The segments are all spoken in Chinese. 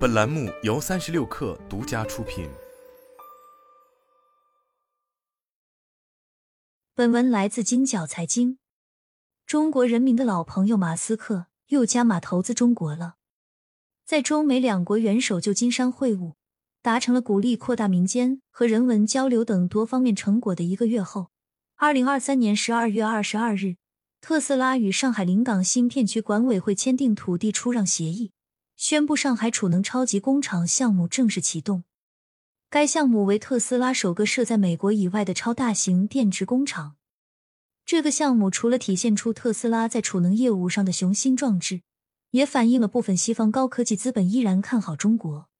本栏目由三十六氪独家出品。本文来自金角财经。中国人民的老朋友马斯克又加码投资中国了。在中美两国元首旧金山会晤，达成了鼓励扩大民间和人文交流等多方面成果的一个月后，二零二三年十二月二十二日，特斯拉与上海临港新片区管委会签订土地出让协议。宣布上海储能超级工厂项目正式启动。该项目为特斯拉首个设在美国以外的超大型电池工厂。这个项目除了体现出特斯拉在储能业务上的雄心壮志，也反映了部分西方高科技资本依然看好中国。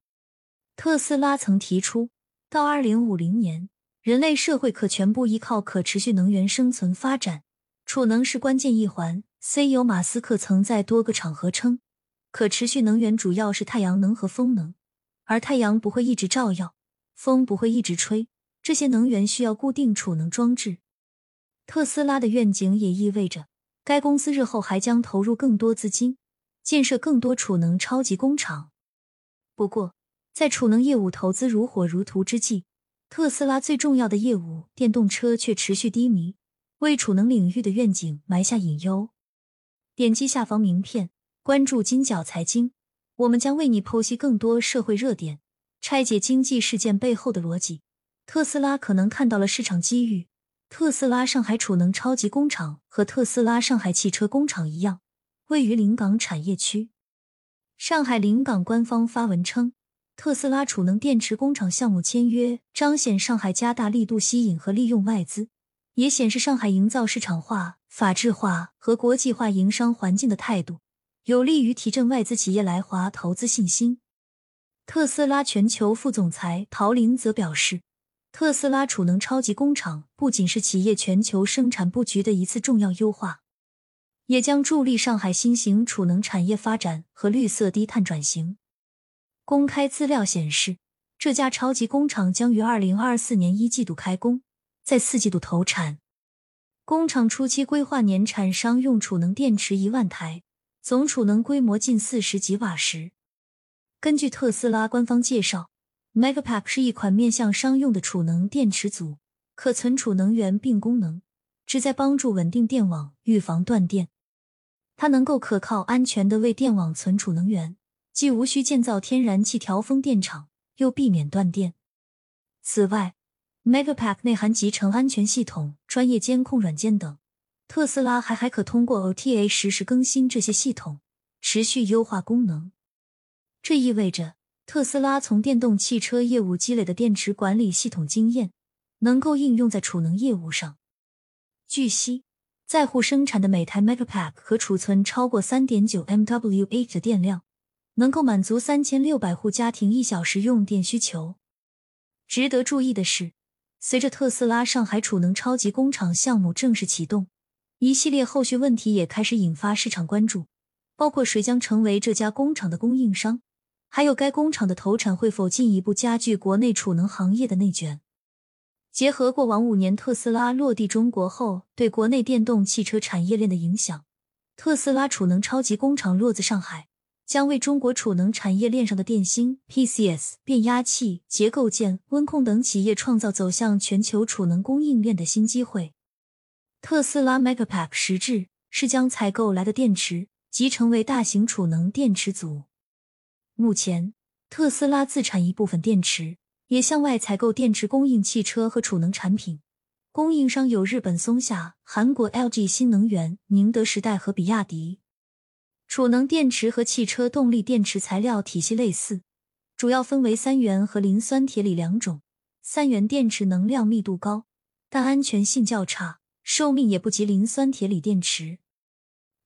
特斯拉曾提出，到二零五零年，人类社会可全部依靠可持续能源生存发展，储能是关键一环。CEO 马斯克曾在多个场合称。可持续能源主要是太阳能和风能，而太阳不会一直照耀，风不会一直吹，这些能源需要固定储能装置。特斯拉的愿景也意味着，该公司日后还将投入更多资金，建设更多储能超级工厂。不过，在储能业务投资如火如荼之际，特斯拉最重要的业务电动车却持续低迷，为储能领域的愿景埋下隐忧。点击下方名片。关注金角财经，我们将为你剖析更多社会热点，拆解经济事件背后的逻辑。特斯拉可能看到了市场机遇。特斯拉上海储能超级工厂和特斯拉上海汽车工厂一样，位于临港产业区。上海临港官方发文称，特斯拉储能电池工厂项目签约，彰显上海加大力度吸引和利用外资，也显示上海营造市场化、法治化和国际化营商环境的态度。有利于提振外资企业来华投资信心。特斯拉全球副总裁陶林则表示，特斯拉储能超级工厂不仅是企业全球生产布局的一次重要优化，也将助力上海新型储能产业发展和绿色低碳转型。公开资料显示，这家超级工厂将于二零二四年一季度开工，在四季度投产。工厂初期规划年产商用储能电池一万台。总储能规模近四十几瓦时。根据特斯拉官方介绍，Megapack 是一款面向商用的储能电池组，可存储能源并功能，旨在帮助稳定电网、预防断电。它能够可靠、安全的为电网存储能源，既无需建造天然气调峰电厂，又避免断电。此外，Megapack 内含集成安全系统、专业监控软件等。特斯拉还还可通过 OTA 实时更新这些系统，持续优化功能。这意味着特斯拉从电动汽车业务积累的电池管理系统经验，能够应用在储能业务上。据悉，在沪生产的每台 Megapack 可储存超过三点九 MWh 的电量，能够满足三千六百户家庭一小时用电需求。值得注意的是，随着特斯拉上海储能超级工厂项目正式启动。一系列后续问题也开始引发市场关注，包括谁将成为这家工厂的供应商，还有该工厂的投产会否进一步加剧国内储能行业的内卷。结合过往五年特斯拉落地中国后对国内电动汽车产业链的影响，特斯拉储能超级工厂落自上海，将为中国储能产业链上的电芯、PCS、变压器、结构件、温控等企业创造走向全球储能供应链的新机会。特斯拉 Megapack 实质是将采购来的电池集成为大型储能电池组。目前，特斯拉自产一部分电池，也向外采购电池供应汽车和储能产品。供应商有日本松下、韩国 LG 新能源、宁德时代和比亚迪。储能电池和汽车动力电池材料体系类似，主要分为三元和磷酸铁锂两种。三元电池能量密度高，但安全性较差。寿命也不及磷酸铁锂电池，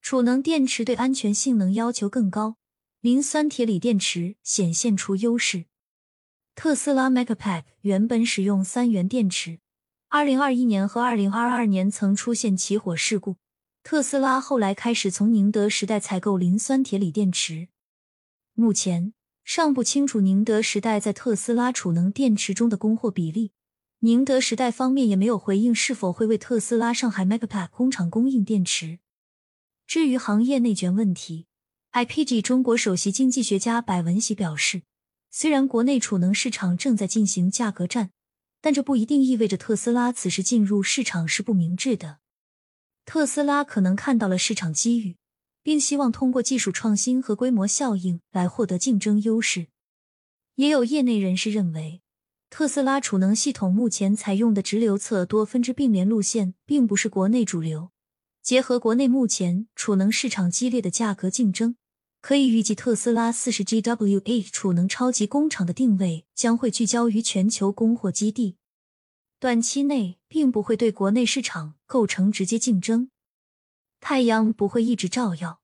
储能电池对安全性能要求更高，磷酸铁锂电池显现出优势。特斯拉 Megapack 原本使用三元电池，二零二一年和二零二二年曾出现起火事故。特斯拉后来开始从宁德时代采购磷酸铁锂电池，目前尚不清楚宁德时代在特斯拉储能电池中的供货比例。宁德时代方面也没有回应是否会为特斯拉上海 Megapack 工厂供应电池。至于行业内卷问题 IPG 中国首席经济学家柏文喜表示，虽然国内储能市场正在进行价格战，但这不一定意味着特斯拉此时进入市场是不明智的。特斯拉可能看到了市场机遇，并希望通过技术创新和规模效应来获得竞争优势。也有业内人士认为，特斯拉储能系统目前采用的直流侧多分支并联路线并不是国内主流。结合国内目前储能市场激烈的价格竞争。可以预计，特斯拉四十 GWh 储能超级工厂的定位将会聚焦于全球供货基地，短期内并不会对国内市场构成直接竞争。太阳不会一直照耀。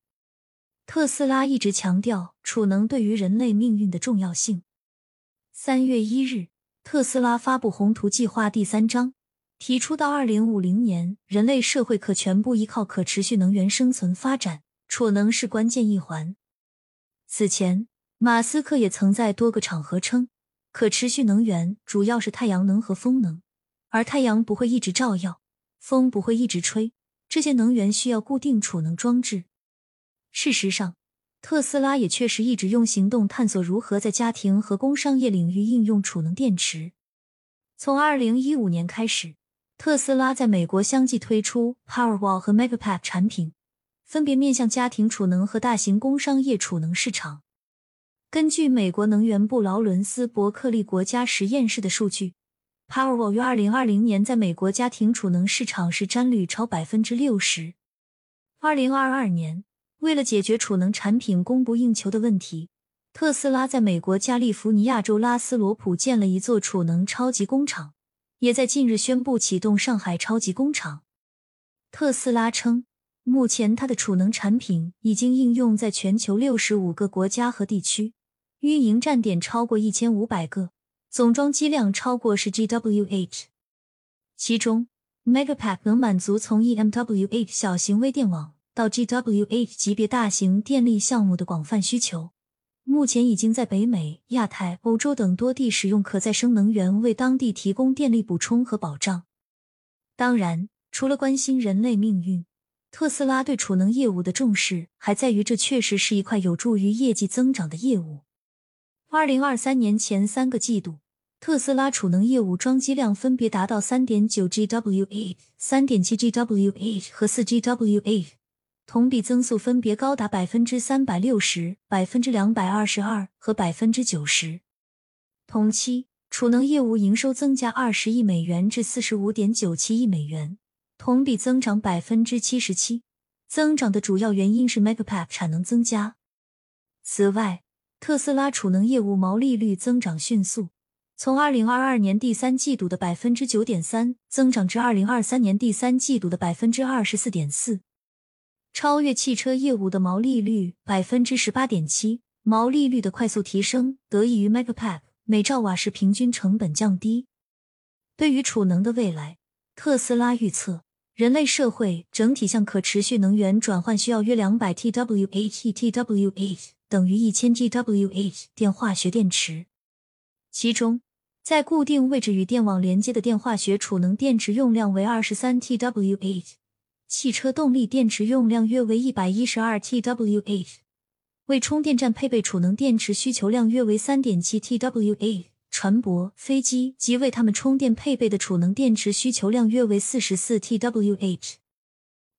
特斯拉一直强调储能对于人类命运的重要性。三月一日，特斯拉发布宏图计划第三章，提出到二零五零年，人类社会可全部依靠可持续能源生存发展，储能是关键一环。此前，马斯克也曾在多个场合称，可持续能源主要是太阳能和风能，而太阳不会一直照耀，风不会一直吹，这些能源需要固定储能装置。事实上，特斯拉也确实一直用行动探索如何在家庭和工商业领域应用储能电池。从二零一五年开始，特斯拉在美国相继推出 Powerwall 和 Megapack 产品。分别面向家庭储能和大型工商业储能市场。根据美国能源部劳伦斯伯克利国家实验室的数据，Powerwall 于二零二零年在美国家庭储能市场市占率超百分之六十。二零二二年，为了解决储能产品供不应求的问题，特斯拉在美国加利福尼亚州拉斯罗普建了一座储能超级工厂，也在近日宣布启动上海超级工厂。特斯拉称。目前，它的储能产品已经应用在全球六十五个国家和地区，运营站点超过一千五百个，总装机量超过十 GWh。其中，Megapack 能满足从 EMWh 小型微电网到 GWh 级别大型电力项目的广泛需求。目前已经在北美、亚太、欧洲等多地使用可再生能源为当地提供电力补充和保障。当然，除了关心人类命运。特斯拉对储能业务的重视，还在于这确实是一块有助于业绩增长的业务。二零二三年前三个季度，特斯拉储能业务装机量分别达到三点九 GWh、三点七 GWh 和四 GWh，同比增速分别高达百分之三百六十、百分之两百二十二和百分之九十。同期，储能业务营收增加二十亿美元至四十五点九七亿美元。同比增长百分之七十七，增长的主要原因是 Megapack 产能增加。此外，特斯拉储能业务毛利率增长迅速，从二零二二年第三季度的百分之九点三增长至二零二三年第三季度的百分之二十四点四，超越汽车业务的毛利率百分之十八点七。毛利率的快速提升得益于 Megapack 每兆瓦时平均成本降低。对于储能的未来，特斯拉预测。人类社会整体向可持续能源转换需要约两百 TWh，TWh 等于一千 TWh 电化学电池。其中，在固定位置与电网连接的电化学储能电池用量为二十三 TWh，汽车动力电池用量约为一百一十二 TWh，为充电站配备储能电池需求量约为三点七 TWh。船舶、飞机及为它们充电配备的储能电池需求量约为四十四 TWh。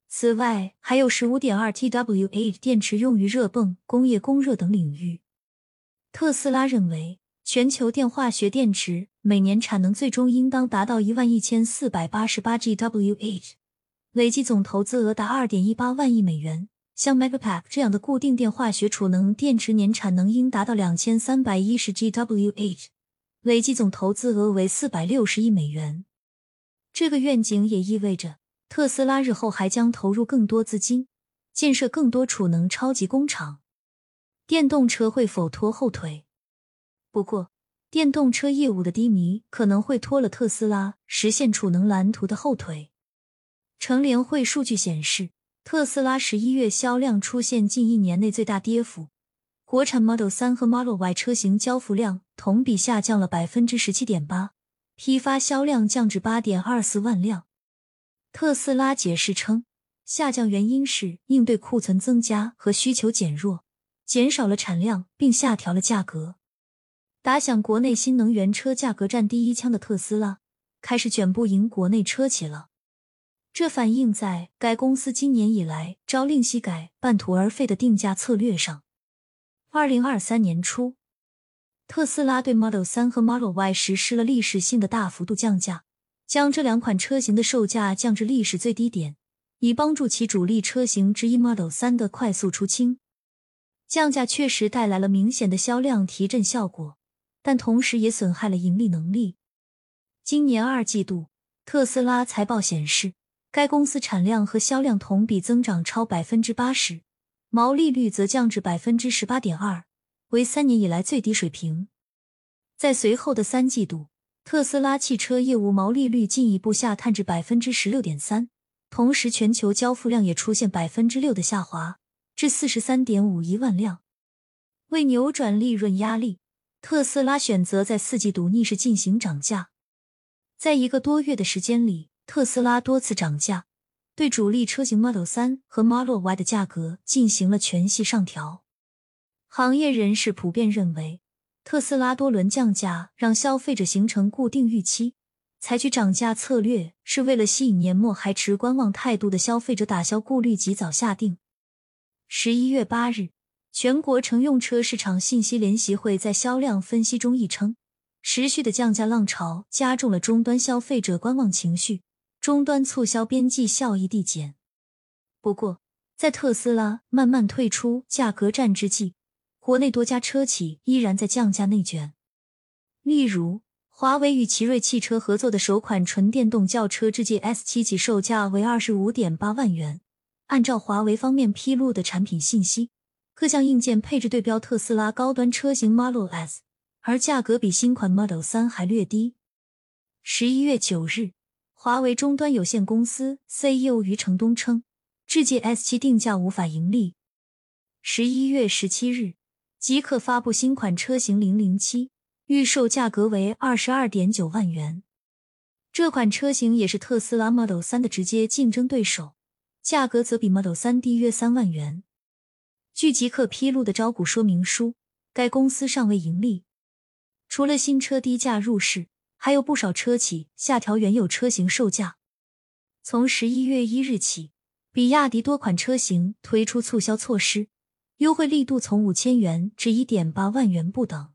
此外，还有十五点二 TWh 电池用于热泵、工业供热等领域。特斯拉认为，全球电化学电池每年产能最终应当达到一万一千四百八十八 GWh，累计总投资额达二点一八万亿美元。像 Megapack 这样的固定电化学储能电池年产能应达到两千三百一十 GWh。累计总投资额为四百六十亿美元。这个愿景也意味着特斯拉日后还将投入更多资金，建设更多储能超级工厂。电动车会否拖后腿？不过，电动车业务的低迷可能会拖了特斯拉实现储能蓝图的后腿。乘联会数据显示，特斯拉十一月销量出现近一年内最大跌幅。国产 Model 3和 Model Y 车型交付量同比下降了百分之十七点八，批发销量降至八点二四万辆。特斯拉解释称，下降原因是应对库存增加和需求减弱，减少了产量并下调了价格。打响国内新能源车价格战第一枪的特斯拉，开始卷不赢国内车企了。这反映在该公司今年以来朝令夕改、半途而废的定价策略上。二零二三年初，特斯拉对 Model 3和 Model Y 实施了历史性的大幅度降价，将这两款车型的售价降至历史最低点，以帮助其主力车型之一 Model 3的快速出清。降价确实带来了明显的销量提振效果。但同时也损害了盈利能力。今年二季度，特斯拉财报显示，该公司产量和销量同比增长超百分之八十，毛利率则降至百分之十八点二，为三年以来最低水平。在随后的三季度，特斯拉汽车业务毛利率进一步下探至百分之十六点三，同时全球交付量也出现百分之六的下滑，至四十三点五一万辆。为扭转利润压力。特斯拉选择在四季度逆势进行涨价，在一个多月的时间里，特斯拉多次涨价，对主力车型 Model 3和 Model Y 的价格进行了全系上调。行业人士普遍认为，特斯拉多轮降价让消费者形成固定预期，采取涨价策略是为了吸引年末还持观望态度的消费者，打消顾虑，及早下定。十一月八日。全国乘用车市场信息联席会在销量分析中亦称，持续的降价浪潮加重了终端消费者观望情绪，终端促销边际效益递减。不过，在特斯拉慢慢退出价格战之际，国内多家车企依然在降价内卷。例如，华为与奇瑞汽车合作的首款纯电动轿车智界 S 七起售价为二十五点八万元，按照华为方面披露的产品信息。各项硬件配置对标特斯拉高端车型 Model S，而价格比新款 Model 3还略低。十一月九日，华为终端有限公司 CEO 余承东称，智界 S7 定价无法盈利。十一月十七日，即可发布新款车型零零七，预售价格为二十二点九万元。这款车型也是特斯拉 Model 3的直接竞争对手，价格则比 Model 3低约三万元。据极客披露的招股说明书，该公司尚未盈利。除了新车低价入市，还有不少车企下调原有车型售价。从十一月一日起，比亚迪多款车型推出促销措施，优惠力度从五千元至一点八万元不等。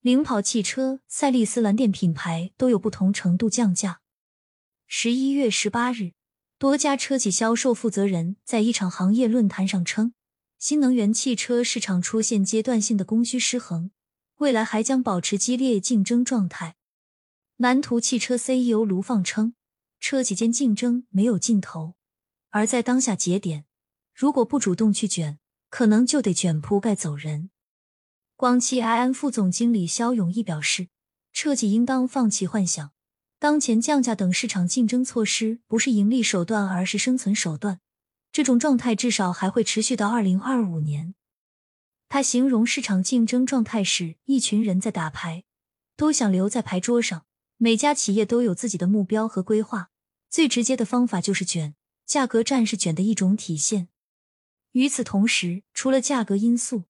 领跑汽车、赛力斯蓝电品牌都有不同程度降价。十一月十八日，多家车企销售负责人在一场行业论坛上称。新能源汽车市场出现阶段性的供需失衡，未来还将保持激烈竞争状态。南图汽车 CEO 卢放称，车企间竞争没有尽头，而在当下节点，如果不主动去卷，可能就得卷铺盖走人。广汽埃安副总经理肖永义表示，车企应当放弃幻想，当前降价等市场竞争措施不是盈利手段，而是生存手段。这种状态至少还会持续到二零二五年。他形容市场竞争状态是一群人在打牌，都想留在牌桌上。每家企业都有自己的目标和规划，最直接的方法就是卷，价格战是卷的一种体现。与此同时，除了价格因素，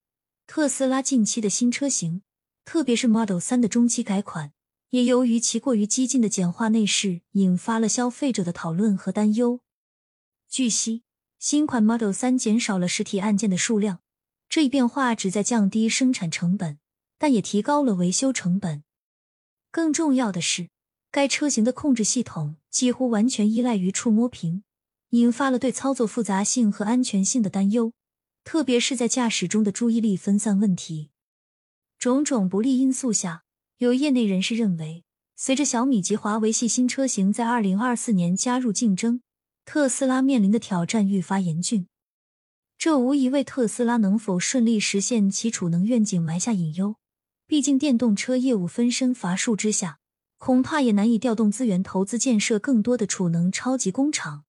特斯拉近期的新车型，特别是 Model 3的中期改款，也由于其过于激进的简化内饰，引发了消费者的讨论和担忧。据悉。新款 Model 3减少了实体按键的数量，这一变化旨在降低生产成本，但也提高了维修成本。更重要的是，该车型的控制系统几乎完全依赖于触摸屏，引发了对操作复杂性和安全性的担忧，特别是在驾驶中的注意力分散问题。种种不利因素下，有业内人士认为，随着小米及华为系新车型在二零二四年加入竞争。特斯拉面临的挑战愈发严峻，这无疑为特斯拉能否顺利实现其储能愿景埋下隐忧。毕竟，电动车业务分身乏术之下，恐怕也难以调动资源投资建设更多的储能超级工厂。